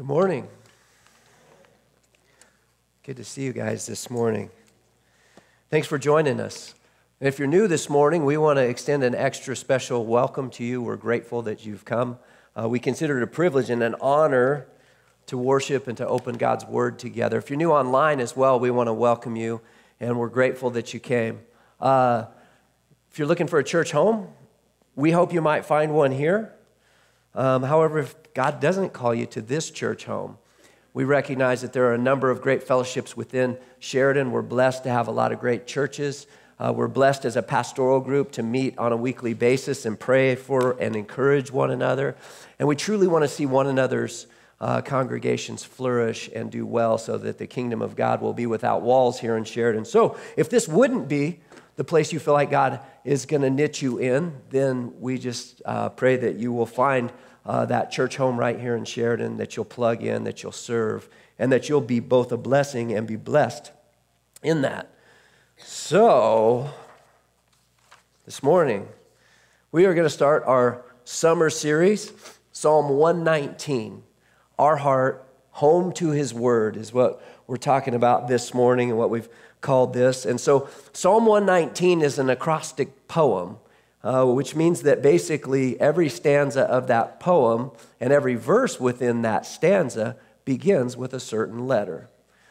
Good morning. Good to see you guys this morning. Thanks for joining us. And if you're new this morning, we want to extend an extra special welcome to you. We're grateful that you've come. Uh, we consider it a privilege and an honor to worship and to open God's Word together. If you're new online as well, we want to welcome you, and we're grateful that you came. Uh, if you're looking for a church home, we hope you might find one here. Um, however, if God doesn't call you to this church home. We recognize that there are a number of great fellowships within Sheridan. We're blessed to have a lot of great churches. Uh, we're blessed as a pastoral group to meet on a weekly basis and pray for and encourage one another. And we truly want to see one another's uh, congregations flourish and do well so that the kingdom of God will be without walls here in Sheridan. So, if this wouldn't be the place you feel like God is going to knit you in, then we just uh, pray that you will find uh, that church home right here in Sheridan that you'll plug in, that you'll serve, and that you'll be both a blessing and be blessed in that. So, this morning, we are going to start our summer series, Psalm 119. Our heart, home to his word, is what we're talking about this morning and what we've called this. And so, Psalm 119 is an acrostic poem uh, which means that basically every stanza of that poem and every verse within that stanza begins with a certain letter.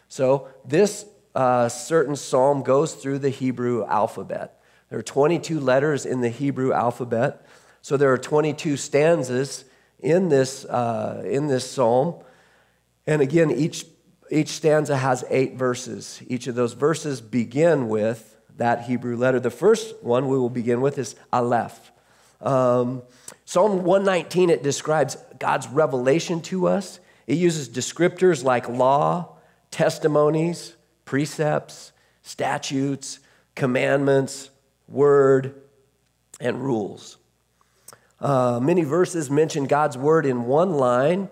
So this uh, certain psalm goes through the Hebrew alphabet. There are 22 letters in the Hebrew alphabet. So there are 22 stanzas in this, uh, in this psalm. And again, each, each stanza has eight verses. Each of those verses begin with that Hebrew letter. The first one we will begin with is Aleph. Um, Psalm 119, it describes God's revelation to us. It uses descriptors like law, testimonies, precepts, statutes, commandments, word, and rules. Uh, many verses mention God's word in one line,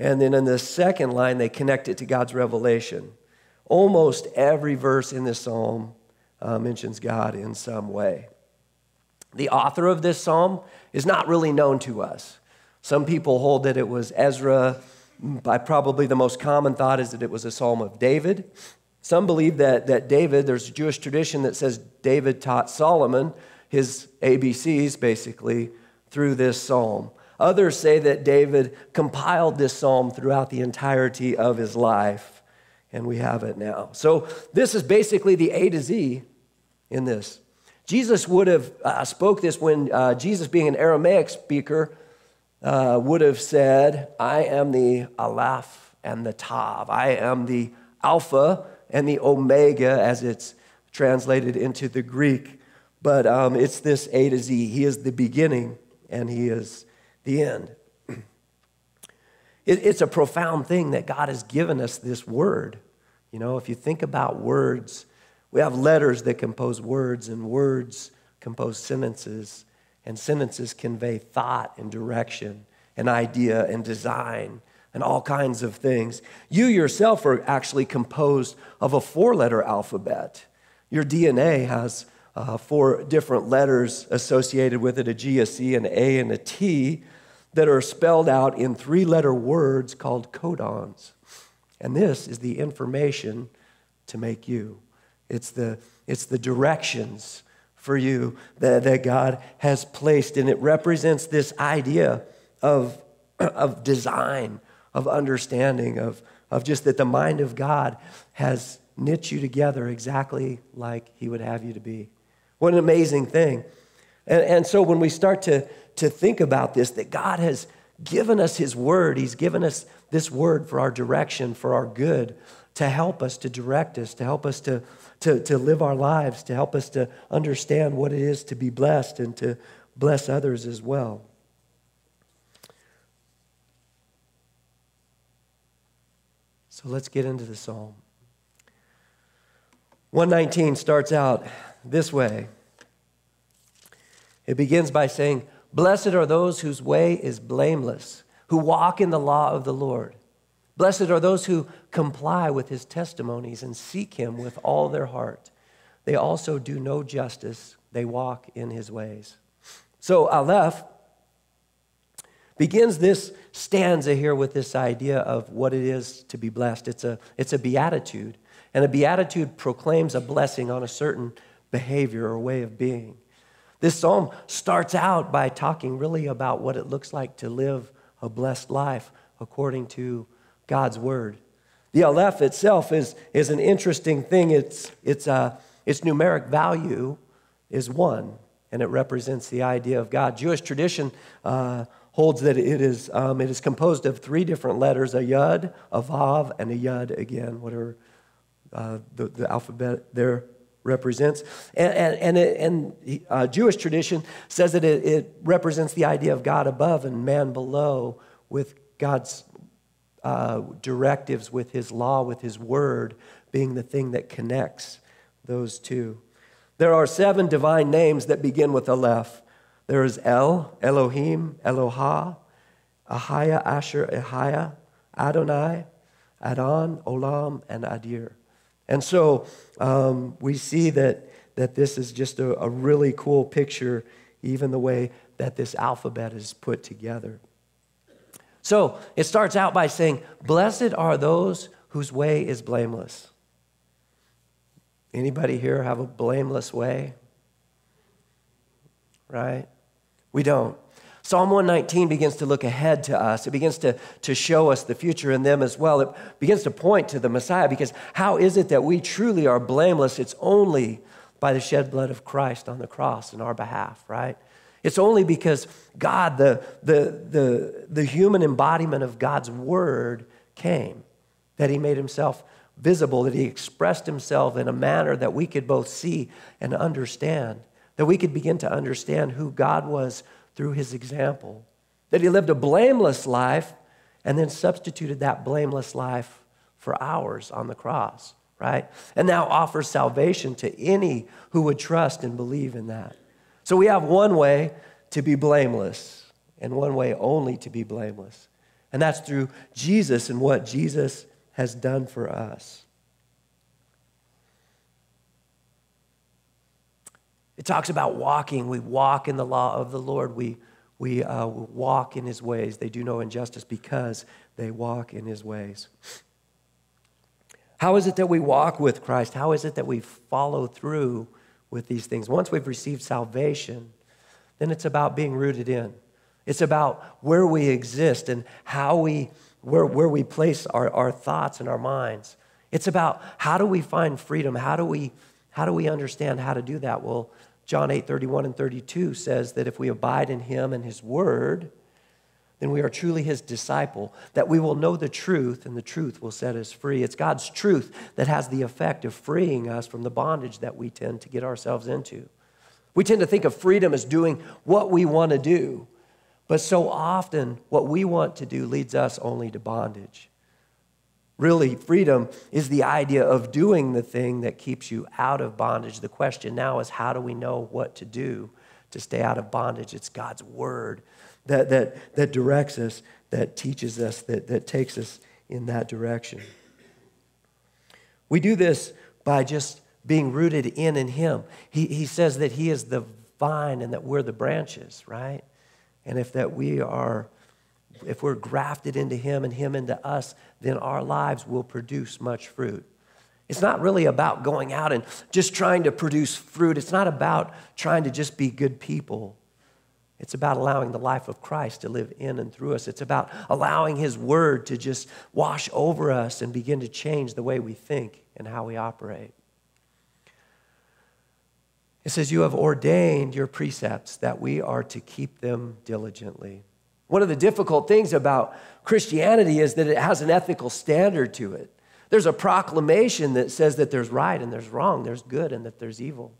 and then in the second line, they connect it to God's revelation. Almost every verse in this psalm uh, mentions God in some way. The author of this psalm is not really known to us. Some people hold that it was Ezra. By probably the most common thought is that it was a psalm of David. Some believe that, that David, there's a Jewish tradition that says David taught Solomon his ABCs basically through this psalm. Others say that David compiled this psalm throughout the entirety of his life, and we have it now. So, this is basically the A to Z in this. Jesus would have uh, spoke this when uh, Jesus, being an Aramaic speaker, uh, would have said, "I am the Aleph and the Tav. I am the Alpha and the Omega," as it's translated into the Greek. But um, it's this A to Z. He is the beginning and He is the end. it, it's a profound thing that God has given us this word. You know, if you think about words we have letters that compose words, and words compose sentences, and sentences convey thought and direction, and idea and design, and all kinds of things. You yourself are actually composed of a four letter alphabet. Your DNA has uh, four different letters associated with it a G, a C, an A, and a T that are spelled out in three letter words called codons. And this is the information to make you. It's the, it's the directions for you that, that God has placed, and it represents this idea of, of design, of understanding, of, of just that the mind of God has knit you together exactly like He would have you to be. What an amazing thing. And, and so when we start to, to think about this, that God has given us His word, He's given us this word for our direction, for our good, to help us, to direct us, to help us to to, to live our lives, to help us to understand what it is to be blessed and to bless others as well. So let's get into the psalm. 119 starts out this way. It begins by saying, Blessed are those whose way is blameless, who walk in the law of the Lord. Blessed are those who comply with his testimonies and seek him with all their heart. They also do no justice, they walk in his ways. So, Aleph begins this stanza here with this idea of what it is to be blessed. It's a, it's a beatitude. And a beatitude proclaims a blessing on a certain behavior or way of being. This psalm starts out by talking really about what it looks like to live a blessed life according to God's word. The Aleph itself is, is an interesting thing. It's, it's, uh, its numeric value is one, and it represents the idea of God. Jewish tradition uh, holds that it is, um, it is composed of three different letters a yud, a vav, and a yud again, whatever uh, the, the alphabet there represents. And, and, and, it, and uh, Jewish tradition says that it, it, represents the idea of God above and man below, with God's uh, directives, with his law, with his word being the thing that connects those two. There are seven divine names that begin with Aleph. There is El, Elohim, Eloha, Ahaya, Asher, Ahaya, Adonai, Adon, Olam, and Adir. And so um, we see that, that this is just a, a really cool picture, even the way that this alphabet is put together. So it starts out by saying, Blessed are those whose way is blameless. Anybody here have a blameless way? Right? We don't. Psalm 119 begins to look ahead to us. It begins to, to show us the future in them as well. It begins to point to the Messiah because how is it that we truly are blameless? It's only by the shed blood of Christ on the cross in our behalf, right? It's only because God, the, the, the, the human embodiment of God's word, came, that he made himself visible, that he expressed himself in a manner that we could both see and understand, that we could begin to understand who God was through his example, that he lived a blameless life and then substituted that blameless life for ours on the cross, right? And now offers salvation to any who would trust and believe in that. So we have one way to be blameless and one way only to be blameless. And that's through Jesus and what Jesus has done for us. It talks about walking. We walk in the law of the Lord. We, we uh, walk in his ways. They do no injustice because they walk in his ways. How is it that we walk with Christ? How is it that we follow through with these things. Once we've received salvation, then it's about being rooted in. It's about where we exist and how we, where, where we place our, our thoughts and our minds. It's about how do we find freedom? How do we, how do we understand how to do that? Well, John 8, 31 and 32 says that if we abide in him and his word, then we are truly his disciple, that we will know the truth and the truth will set us free. It's God's truth that has the effect of freeing us from the bondage that we tend to get ourselves into. We tend to think of freedom as doing what we want to do, but so often what we want to do leads us only to bondage. Really, freedom is the idea of doing the thing that keeps you out of bondage. The question now is how do we know what to do to stay out of bondage? It's God's word that, that, that directs us, that teaches us, that, that takes us in that direction. We do this by just being rooted in in Him. He, he says that He is the vine and that we're the branches, right? And if that we are, if we're grafted into Him and Him into us, then our lives will produce much fruit. It's not really about going out and just trying to produce fruit. It's not about trying to just be good people. It's about allowing the life of Christ to live in and through us. It's about allowing His Word to just wash over us and begin to change the way we think and how we operate. It says, You have ordained your precepts that we are to keep them diligently. One of the difficult things about Christianity is that it has an ethical standard to it. There's a proclamation that says that there's right and there's wrong, there's good and that there's evil.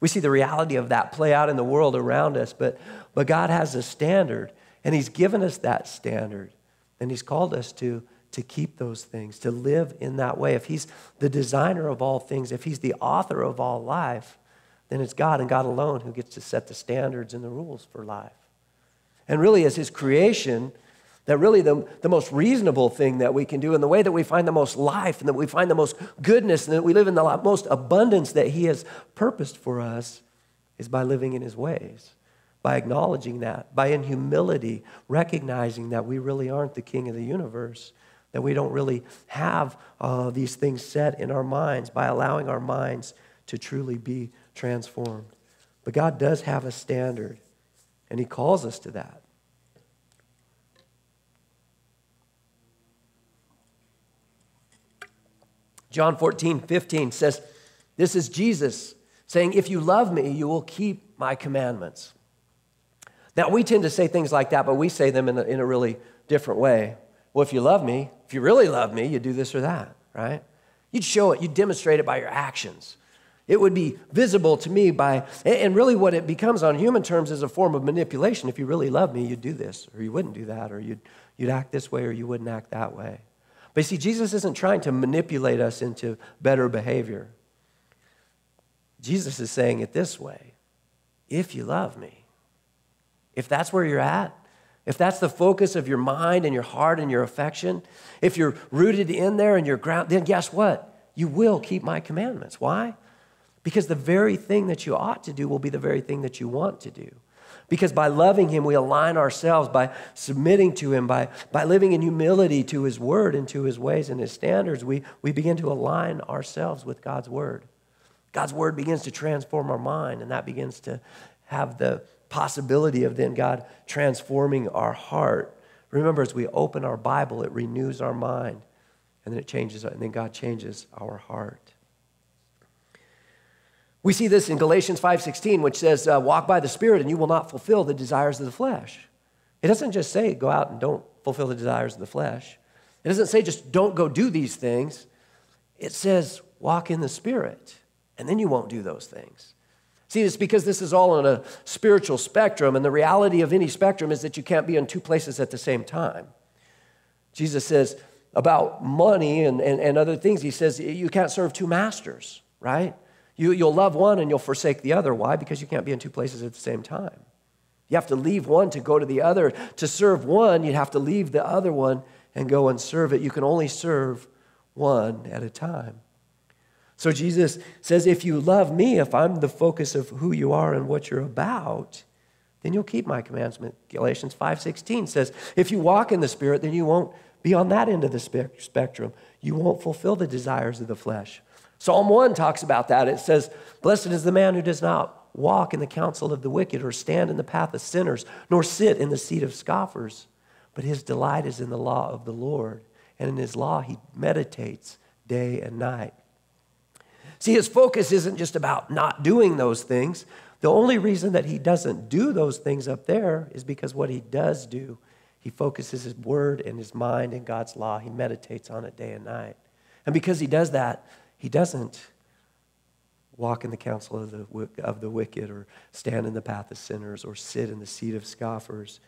We see the reality of that play out in the world around us, but, but God has a standard, and He's given us that standard, and He's called us to, to keep those things, to live in that way. If He's the designer of all things, if He's the author of all life, then it's God and God alone who gets to set the standards and the rules for life. And really, as His creation, that really the, the most reasonable thing that we can do and the way that we find the most life and that we find the most goodness and that we live in the most abundance that He has purposed for us is by living in His ways, by acknowledging that, by in humility recognizing that we really aren't the king of the universe, that we don't really have uh, these things set in our minds, by allowing our minds to truly be transformed. But God does have a standard, and He calls us to that. John 14, 15 says, This is Jesus saying, If you love me, you will keep my commandments. Now, we tend to say things like that, but we say them in a, in a really different way. Well, if you love me, if you really love me, you do this or that, right? You'd show it, you'd demonstrate it by your actions. It would be visible to me by, and really what it becomes on human terms is a form of manipulation. If you really love me, you'd do this, or you wouldn't do that, or you'd, you'd act this way, or you wouldn't act that way. But see, Jesus isn't trying to manipulate us into better behavior. Jesus is saying it this way if you love me, if that's where you're at, if that's the focus of your mind and your heart and your affection, if you're rooted in there and you're ground, then guess what? You will keep my commandments. Why? Because the very thing that you ought to do will be the very thing that you want to do. Because by loving Him, we align ourselves, by submitting to Him, by, by living in humility to His Word and to His ways and His standards, we, we begin to align ourselves with God's Word. God's Word begins to transform our mind, and that begins to have the possibility of then God transforming our heart. Remember, as we open our Bible, it renews our mind, and then it changes, and then God changes our heart. We see this in Galatians 5:16, which says, uh, "Walk by the Spirit, and you will not fulfill the desires of the flesh." It doesn't just say go out and don't fulfill the desires of the flesh. It doesn't say just don't go do these things. It says walk in the Spirit, and then you won't do those things. See, it's because this is all on a spiritual spectrum, and the reality of any spectrum is that you can't be in two places at the same time. Jesus says about money and, and, and other things, he says you can't serve two masters, right? You, you'll love one and you'll forsake the other. Why? Because you can't be in two places at the same time. You have to leave one to go to the other. To serve one, you have to leave the other one and go and serve it. You can only serve one at a time. So Jesus says, if you love me, if I'm the focus of who you are and what you're about, then you'll keep my commandment. Galatians 5:16 says, if you walk in the spirit, then you won't be on that end of the spectrum. You won't fulfill the desires of the flesh. Psalm 1 talks about that. It says, Blessed is the man who does not walk in the counsel of the wicked, or stand in the path of sinners, nor sit in the seat of scoffers. But his delight is in the law of the Lord, and in his law he meditates day and night. See, his focus isn't just about not doing those things. The only reason that he doesn't do those things up there is because what he does do, he focuses his word and his mind in God's law. He meditates on it day and night. And because he does that, he doesn't walk in the counsel of the, of the wicked or stand in the path of sinners or sit in the seat of scoffers.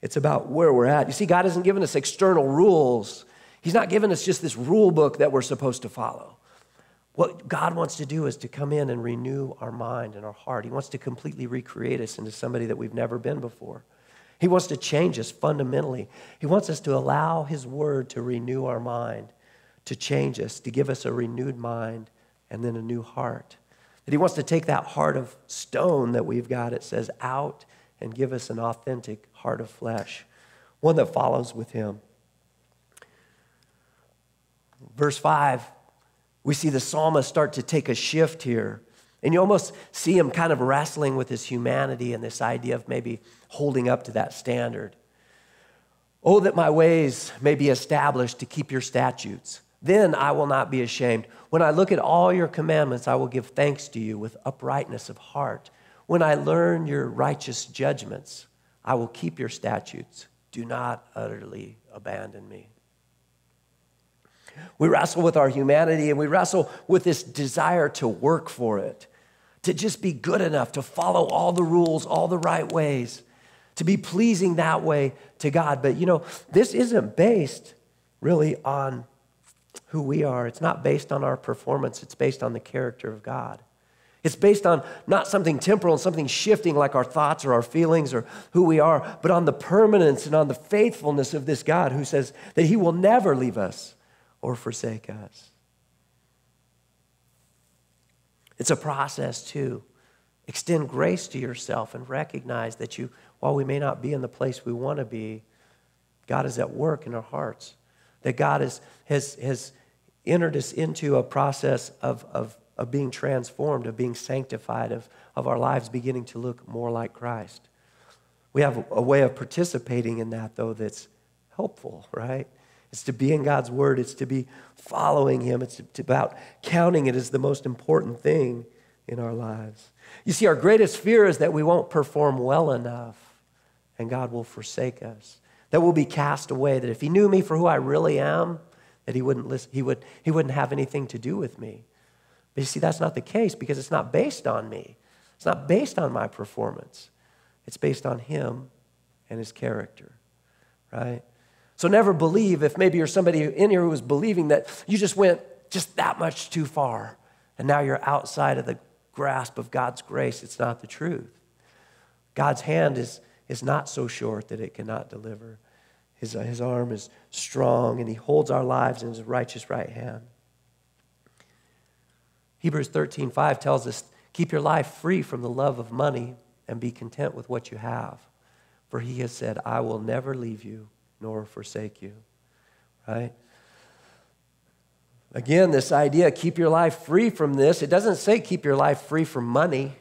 It's about where we're at. You see, God hasn't given us external rules. He's not given us just this rule book that we're supposed to follow. What God wants to do is to come in and renew our mind and our heart. He wants to completely recreate us into somebody that we've never been before. He wants to change us fundamentally. He wants us to allow His word to renew our mind to change us, to give us a renewed mind and then a new heart. That He wants to take that heart of stone that we've got, it says, out and give us an authentic heart of flesh, one that follows with Him. Verse 5, we see the psalmist start to take a shift here. And you almost see him kind of wrestling with his humanity and this idea of maybe holding up to that standard. Oh, that my ways may be established to keep your statutes. Then I will not be ashamed. When I look at all your commandments, I will give thanks to you with uprightness of heart. When I learn your righteous judgments, I will keep your statutes. Do not utterly abandon me. We wrestle with our humanity and we wrestle with this desire to work for it, to just be good enough, to follow all the rules, all the right ways, to be pleasing that way to God. But you know, this isn't based really on who we are. It's not based on our performance, it's based on the character of God. It's based on not something temporal and something shifting like our thoughts or our feelings or who we are, but on the permanence and on the faithfulness of this God who says that He will never leave us or forsake us. It's a process, too, Extend grace to yourself and recognize that you, while we may not be in the place we want to be, God is at work in our hearts. That God is, has, has entered us into a process of, of, of being transformed, of being sanctified, of, of our lives beginning to look more like Christ. We have a, way of participating in that, though, that's helpful, right? It's to be in God's word. It's to be following Him. It's about counting it as the most important thing in our lives. You see, our greatest fear is that we won't perform well enough and God will forsake us, that we'll be cast away, that if He knew me for who I really am, that He wouldn't, listen, he would, he wouldn't have anything to do with me. But you see, that's not the case because it's not based on me, it's not based on my performance, it's based on Him and His character, right? So never believe if maybe you're somebody in here who is believing that you just went just that much too far and now you're outside of the grasp of God's grace. It's not the truth. God's hand is, is not so short that it cannot deliver. His, uh, his arm is strong and he holds our lives in his righteous right hand. Hebrews 13, 5 tells us, keep your life free from the love of money and be content with what you have. For he has said, I will never leave you nor forsake you. Right? Again, this idea, keep your life free from this, it doesn't say keep your life free from money.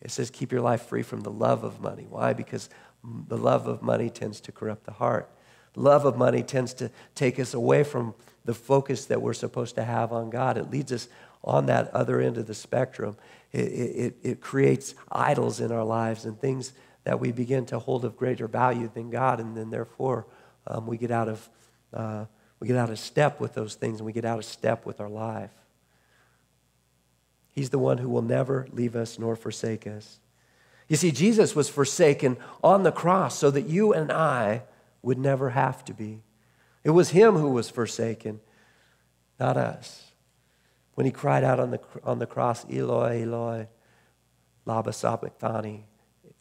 It says keep your life free from the love of money. Why? Because the love of money tends to corrupt the heart. The love of money tends to take us away from the focus that we're supposed to have on God. It leads us on that other end of the spectrum. It, it, it creates idols in our lives and things that we begin to hold of greater value than God, and then therefore um, we get out of uh, we get out of step with those things, and we get out of step with our life. He's the one who will never leave us nor forsake us. You see, Jesus was forsaken on the cross so that you and I would never have to be. It was Him who was forsaken, not us. When He cried out on the, on the cross, Eloi, Eloi, lama sabachthani,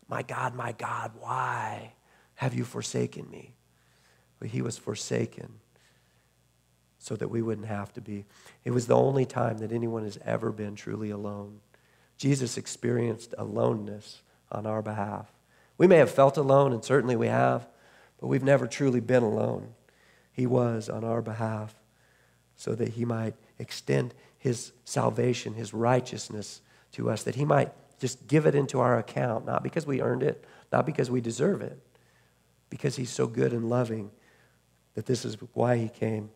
my God, my God, why have you forsaken me? But he was forsaken so that we wouldn't have to be. It was the only time that anyone has ever been truly alone. Jesus experienced aloneness on our behalf. We may have felt alone, and certainly we have, but we've never truly been alone. He was on our behalf so that he might extend his salvation, his righteousness to us, that he might just give it into our account, not because we earned it, not because we deserve it, because He's so good and loving that this is why He came.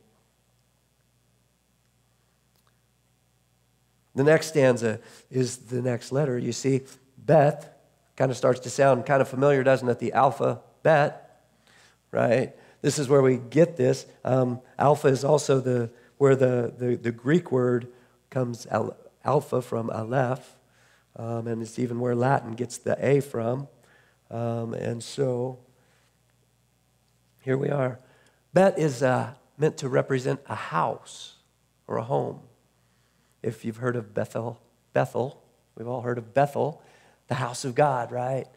The next stanza is the next letter. You see, Beth kind of starts to sound kind of familiar, doesn't it? The alpha bet, right? This is where we get this. Um, alpha is also the where the, the, the Greek word comes al, alpha from aleph, um, and it's even where Latin gets the A from. Um, and so here we are. Bet is uh, meant to represent a house or a home. If you've heard of Bethel, Bethel, we've all heard of Bethel, the house of God, right?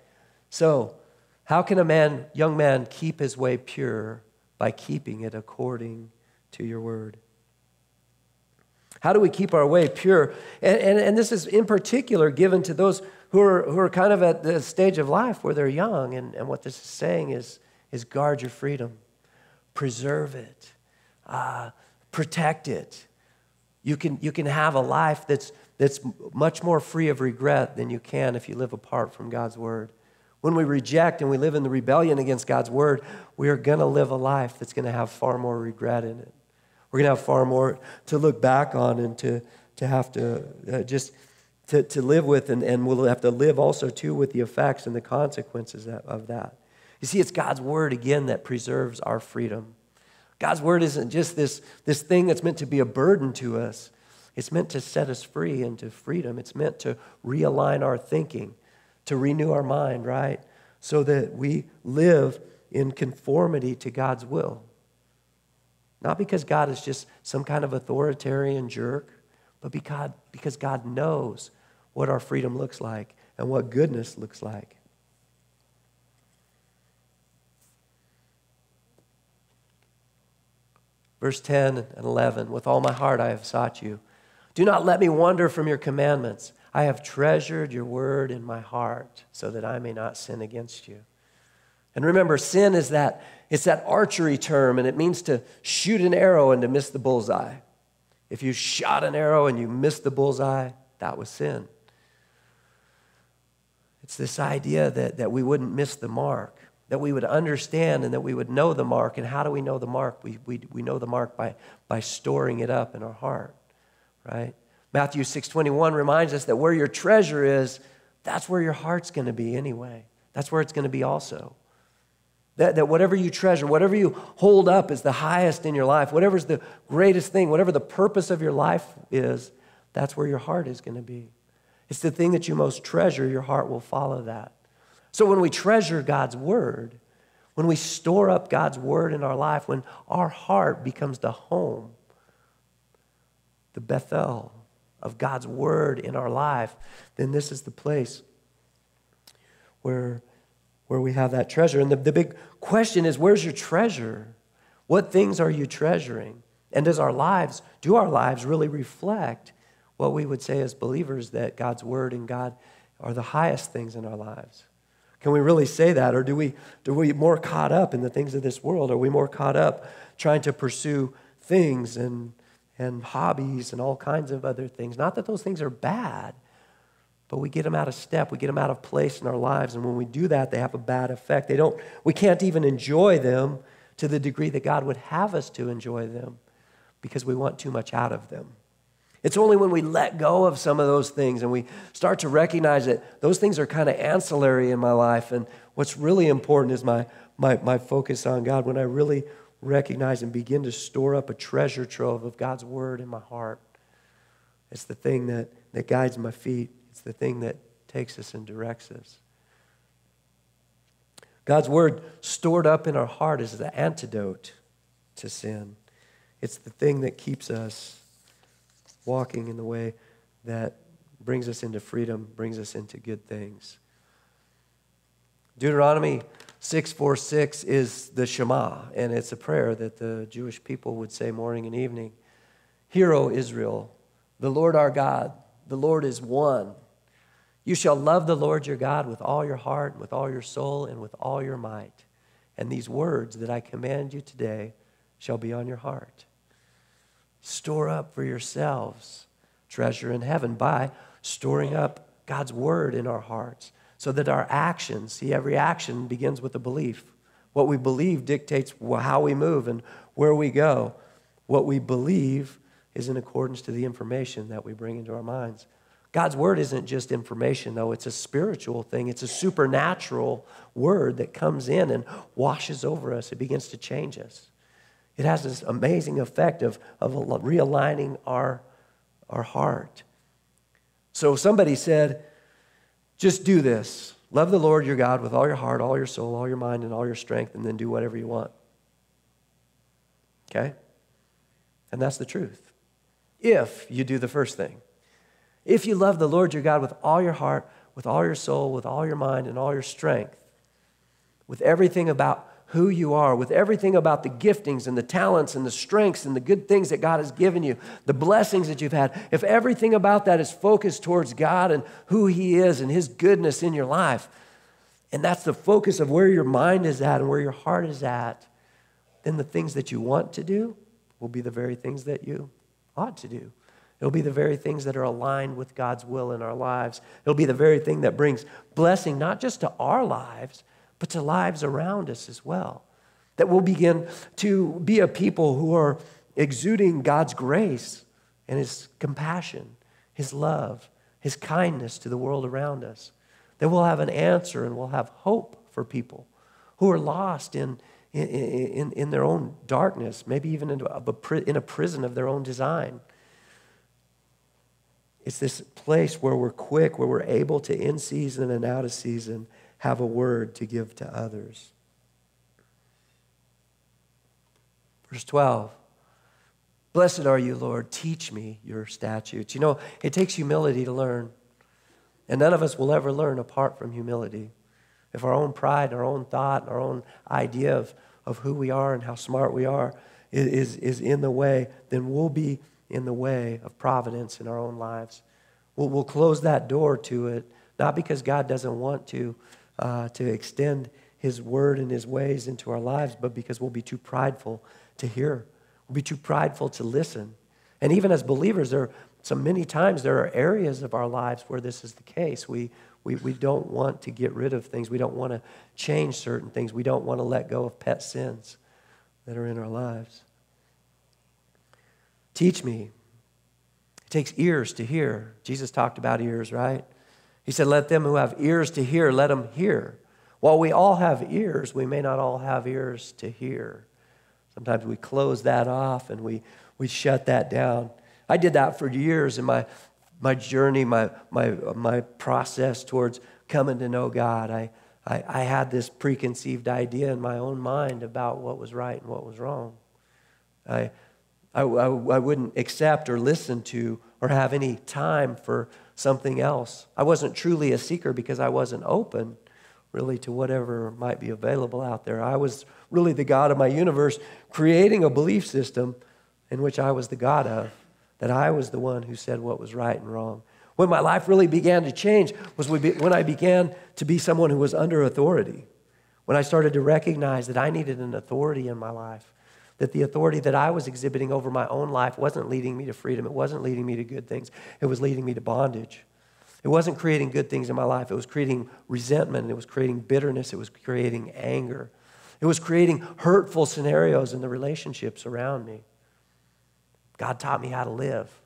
So, how can a man, young man, keep his way pure by keeping it according to your word? How do we keep our way pure? And, and, and, this is in particular given to those who are, who are kind of at the stage of life where they're young. And, and what this is saying is, is guard your freedom, preserve it, uh, protect it. You can, you can have a life that's, that's much more free of regret than you can if you live apart from God's word. When we reject and we live in the rebellion against God's word, we are going to live a life that's going to have far more regret in it. We're going to have far more to look back on and to, to have to uh, just to, to live with, and, and we'll have to live also too with the effects and the consequences of that. You see, it's God's word again that preserves our freedom. God's word isn't just this, this thing that's meant to be a burden to us. It's meant to set us free into freedom. It's meant to realign our thinking, to renew our mind, right? So that we live in conformity to God's will. Not because God is just some kind of authoritarian jerk, but because, God knows what our freedom looks like and what goodness looks like. Verse 10 and 11 With all my heart I have sought you. Do not let me wander from your commandments. I have treasured your word in my heart so that I may not sin against you. And remember, sin is that it's that archery term, and it means to shoot an arrow and to miss the bullseye. If you shot an arrow and you missed the bullseye, that was sin. It's this idea that, that we wouldn't miss the mark, that we would understand and that we would know the mark. And how do we know the mark? We, we, we know the mark by, by storing it up in our heart, right? Matthew 6.21 reminds us that where your treasure is, that's where your heart's going to be anyway. That's where it's going to be also. That, that whatever you treasure, whatever you hold up is the highest in your life, whatever's the greatest thing, whatever the purpose of your life is, that's where your heart is going to be. It's the thing that you most treasure, your heart will follow that. So when we treasure God's word, when we store up God's word in our life, when our heart becomes the home, the Bethel of God's word in our life, then this is the place where where we have that treasure. And the, the big question is where's your treasure? What things are you treasuring? And does our lives, do our lives really reflect what we would say as believers that God's word and God are the highest things in our lives? Can we really say that? Or do we, do we more caught up in the things of this world? Are we more caught up trying to pursue things and, and hobbies and all kinds of other things? Not that those things are bad, but we get them out of step. We get them out of place in our lives. And when we do that they have a bad effect. They don't we can't even enjoy them to the degree that god would have us to enjoy them because we want too much out of them. It's only when we let go of some of those things and we start to recognize that those things are kind of ancillary in my life. And what's really important is my, my, my focus on god. When i really recognize and begin to store up a treasure trove of god's word in my heart it's the thing that, that guides my feet it's the thing that takes us and directs us. God's word stored up in our heart is the antidote to sin. It's the thing that keeps us walking in the way that brings us into freedom, brings us into good things. Deuteronomy 646 is the Shema, and it's a prayer that the Jewish people would say morning and evening. Hear, O Israel, the Lord our God, the Lord is one. You shall love the Lord your God with all your heart, with all your soul, and with all your might. And these words that I command you today shall be on your heart. Store up for yourselves treasure in heaven by storing up God's word in our hearts so that our actions, see, every action begins with a belief. What we believe dictates how we move and where we go. What we believe is in accordance to the information that we bring into our minds. God's word isn't just information, though, it's a spiritual thing. It's a supernatural word that comes in and washes over us. It begins to change us. It has this amazing effect of, of realigning our, our heart. So somebody said, just do this. Love the Lord your God with all your heart, all your soul, all your mind, and all your strength, and then do whatever you want. Okay? And that's the truth. If you do the first thing. If you love the Lord your God with all your heart, with all your soul, with all your mind, and all your strength, with everything about who you are, with everything about the giftings and the talents and the strengths and the good things that God has given you, the blessings that you've had, if everything about that is focused towards God and who He is and His goodness in your life, and that's the focus of where your mind is at and where your heart is at, then the things that you want to do will be the very things that you ought to do. It'll be the very things that are aligned with God's will in our lives. It'll be the very thing that brings blessing, not just to our lives, but to lives around us as well. That we'll begin to be a people who are exuding God's grace and His compassion, His love, His kindness to the world around us. That we'll have an answer and we'll have hope for people who are lost in, in, in, in their own darkness, maybe even in a, in a prison of their own design. It's this place where we're quick, where we're able to, in season and out of season, have a word to give to others. Verse 12 Blessed are you, Lord. Teach me your statutes. You know, it takes humility to learn, and none of us will ever learn apart from humility. If our own pride, our own thought, our own idea of, of who we are and how smart we are is, is in the way, then we'll be in the way of providence in our own lives. we'll, we'll close that door to it, not because God doesn't want to, uh, to extend his word and his ways into our lives, but because we'll be too prideful to hear. We'll be too prideful to listen. And even as believers, there are so many times there are areas of our lives where this is the case. We, we, we don't want to get rid of things. We don't want to change certain things. We don't want to let go of pet sins that are in our lives. Teach me. It takes ears to hear. Jesus talked about ears, right? He said, Let them who have ears to hear, let them hear. While we all have ears, we may not all have ears to hear. Sometimes we close that off and we, we shut that down. I did that for years in my, my journey, my, my, my process towards coming to know God. I, I, I had this preconceived idea in my own mind about what was right and what was wrong. I, I, I, I wouldn't accept or listen to or have any time for something else. I wasn't truly a seeker because I wasn't open really to whatever might be available out there. I was really the God of my universe, creating a belief system in which I was the God of, that I was the one who said what was right and wrong. When my life really began to change was when I began to be someone who was under authority. When I started to recognize that I needed an authority in my life, that the authority that I was exhibiting over my own life wasn't leading me to freedom, it wasn't leading me to good things, it was leading me to bondage. It wasn't creating good things in my life. It was creating resentment. It was creating bitterness. It was creating anger. It was creating hurtful scenarios in the relationships around me. God taught me how to live.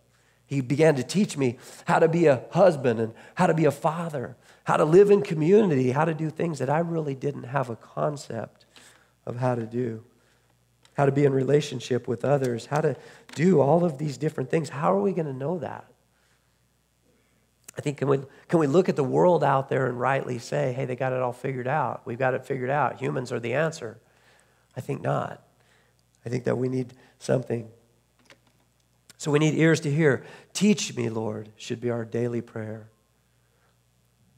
He began to teach me how to be a husband and how to be a father, how to live in community, how to do things that I really didn't have a concept of how to do, how to be in relationship with others, how to do all of these different things. How are we going to know that? I think, can we, can we look at the world out there and rightly say, hey, they got it all figured out? We've got it figured out. Humans are the answer. I think not. I think that we need something. So we need ears to hear. Teach me, Lord, should be our daily prayer.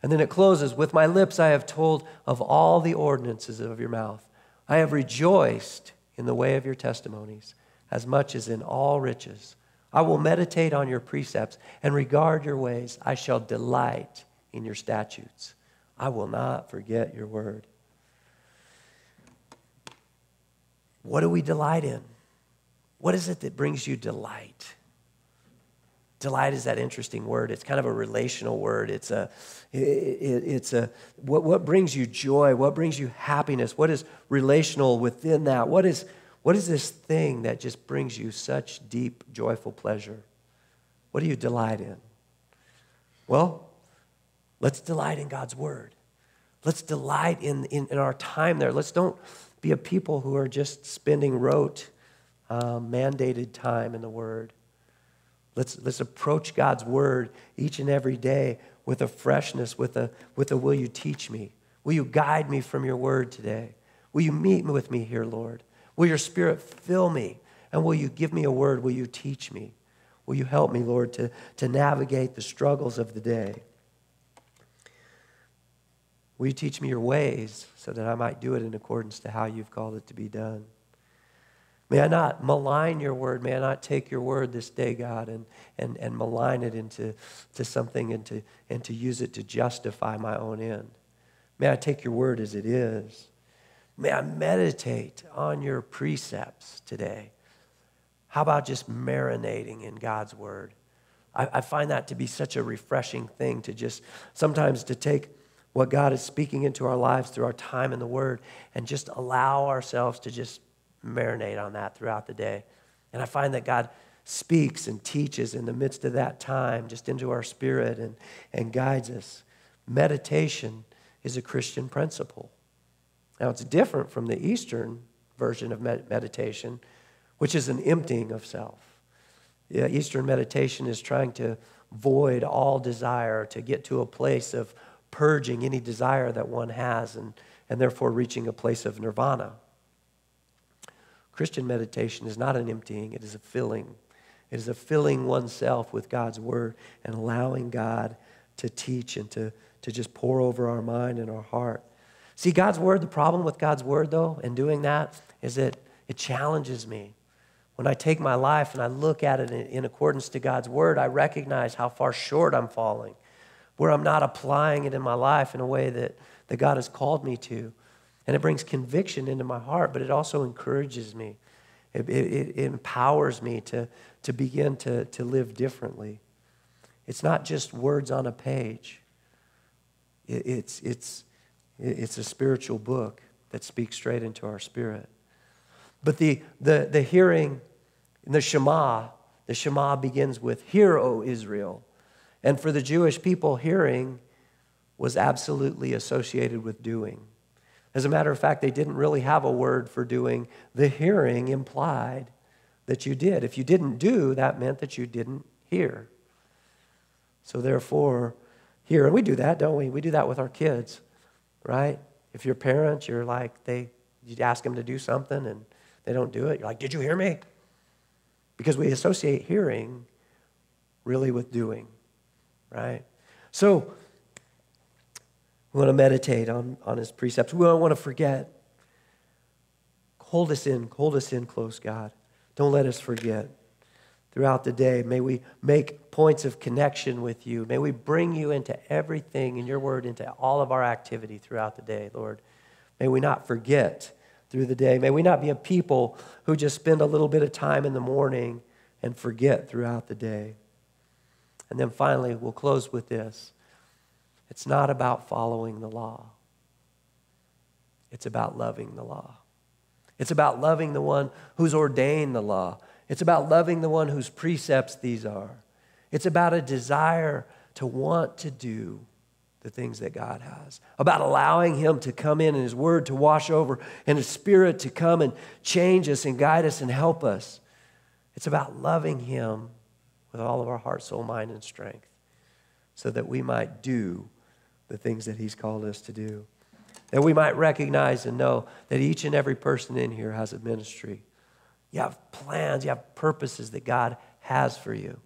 And then it closes with my lips I have told of all the ordinances of your mouth. I have rejoiced in the way of your testimonies as much as in all riches. I will meditate on your precepts and regard your ways. I shall delight in your statutes. I will not forget your word. What do we delight in? What is it that brings you delight? Delight is that interesting word. It's kind of a relational word. It's a, it, it's a, what, what brings you joy? What brings you happiness? What is relational within that? What is, what is this thing that just brings you such deep, joyful pleasure? What do you delight in? Well, let's delight in God's word. Let's delight in, in, in our time there. Let's don't be a people who are just spending rote, uh, mandated time in the word. Let's, let's approach God's word each and every day with a freshness, with a, with a will you teach me? Will you guide me from your word today? Will you meet with me here, Lord? Will your spirit fill me? And will you give me a word? Will you teach me? Will you help me, Lord, to, to navigate the struggles of the day? Will you teach me your ways so that I might do it in accordance to how you've called it to be done? May I not malign your word. May I not take your word this day, God, and, and, and malign it into to something and to, and to use it to justify my own end. May I take your word as it is May I meditate on your precepts today. How about just marinating in God's word? I, I, find that to be such a refreshing thing to just sometimes to take what God is speaking into our lives through our time in the word and just allow ourselves to just marinate on that throughout the day. And I find that God speaks and teaches in the midst of that time, just into our spirit and, and guides us. Meditation is a Christian principle. Now, it's different from the Eastern version of med- meditation, which is an emptying of self. Yeah, Eastern meditation is trying to void all desire, to get to a place of purging any desire that one has, and, and therefore reaching a place of nirvana. Christian meditation is not an emptying, it is a filling. It is a filling oneself with God's word and allowing God to teach and to, to just pour over our mind and our heart. See, God's word, the problem with God's word, though, and doing that, is that it challenges me. when I take my life and I look at it in, in accordance to God's word, I recognize how far short I'm falling, where I'm not applying it in my life in a way that, that God has called me to. And it brings conviction into my heart, but it also encourages me. It, it, it, empowers me to, to begin to, to live differently. It's not just words on a page, it, it's, it's, it's a spiritual book that speaks straight into our spirit. But the, the, the hearing, the Shema, the Shema begins with, Hear, O Israel. And for the Jewish people, hearing was absolutely associated with doing. As a matter of fact, they didn't really have a word for doing. The hearing implied that you did. If you didn't do, that meant that you didn't hear. So therefore, hear. And we do that, don't we? We do that with our kids, right? If you're parents, you're like, they, you ask them to do something and they don't do it. You're like, did you hear me? Because we associate hearing really with doing, right? So we want to meditate on, on his precepts. We don't want to forget. Hold us in, hold us in close, God. Don't let us forget. Throughout the day, may we make points of connection with you. May we bring you into everything in your word, into all of our activity throughout the day, Lord. May we not forget through the day. May we not be a people who just spend a little bit of time in the morning and forget throughout the day. And then finally, we'll close with this. It's not about following the law, it's about loving the law. It's about loving the one who's ordained the law. It's about loving the one whose precepts these are. It's about a desire to want to do the things that God has, about allowing Him to come in and His Word to wash over and His Spirit to come and change us and guide us and help us. It's about loving Him with all of our heart, soul, mind, and strength so that we might do the things that He's called us to do. That we might recognize and know that each and every person in here has a ministry. You have plans, you have purposes that God has for you.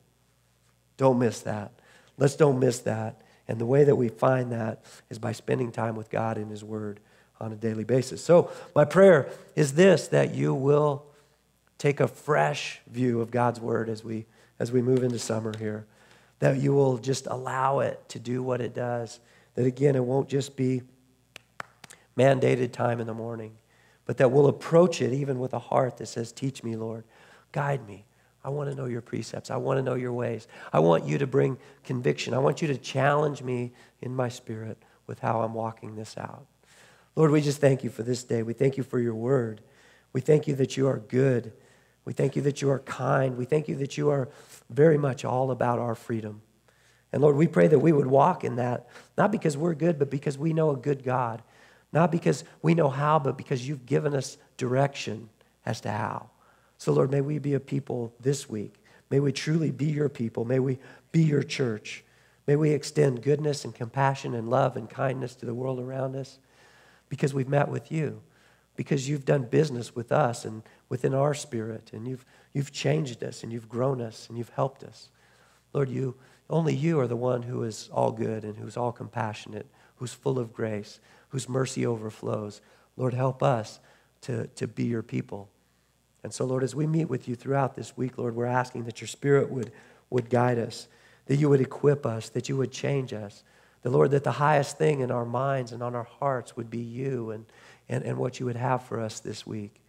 Don't miss that. Let's don't miss that. And the way that we find that is by spending time with God in His Word on a daily basis. So, my prayer is this that you will take a fresh view of God's Word as we, as we move into summer here, that you will just allow it to do what it does that again, it won't just be mandated time in the morning, but that we'll approach it even with a heart that says, Teach me, Lord. Guide me. I want to know your precepts. I want to know your ways. I want you to bring conviction. I want you to challenge me in my spirit with how I'm walking this out. Lord, we just thank you for this day. We thank you for your word. We thank you that you are good. We thank you that you are kind. We thank you that you are very much all about our freedom. And Lord, we pray that we would walk in that, not because we're good, but because we know a good God. Not because we know how, but because you've given us direction as to how. So, Lord, may we be a people this week. May we truly be your people. May we be your church. May we extend goodness and compassion and love and kindness to the world around us because we've met with you, because you've done business with us and within our spirit, and you've, you've changed us and you've grown us and you've helped us. Lord, you only you are the one who is all good and who's all compassionate, who's full of grace, whose mercy overflows. Lord, help us to, to be your people. And so, Lord, as we meet with you throughout this week, Lord, we're asking that your Spirit would, would guide us, that you would equip us, that you would change us. The Lord, that the highest thing in our minds and on our hearts would be you and, and, and what you would have for us this week.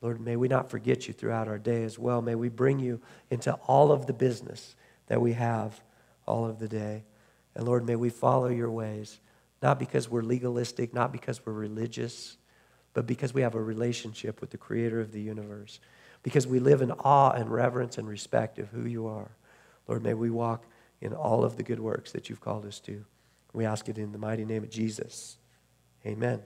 Lord, may we not forget you throughout our day as well. May we bring you into all of the business that we have all of the day. And Lord, may we follow your ways, not because we're legalistic, not because we're religious, but because we have a relationship with the creator of the universe, because we live in awe and reverence and respect of who you are. Lord, may we walk in all of the good works that you've called us to. We ask it in the mighty name of Jesus. Amen.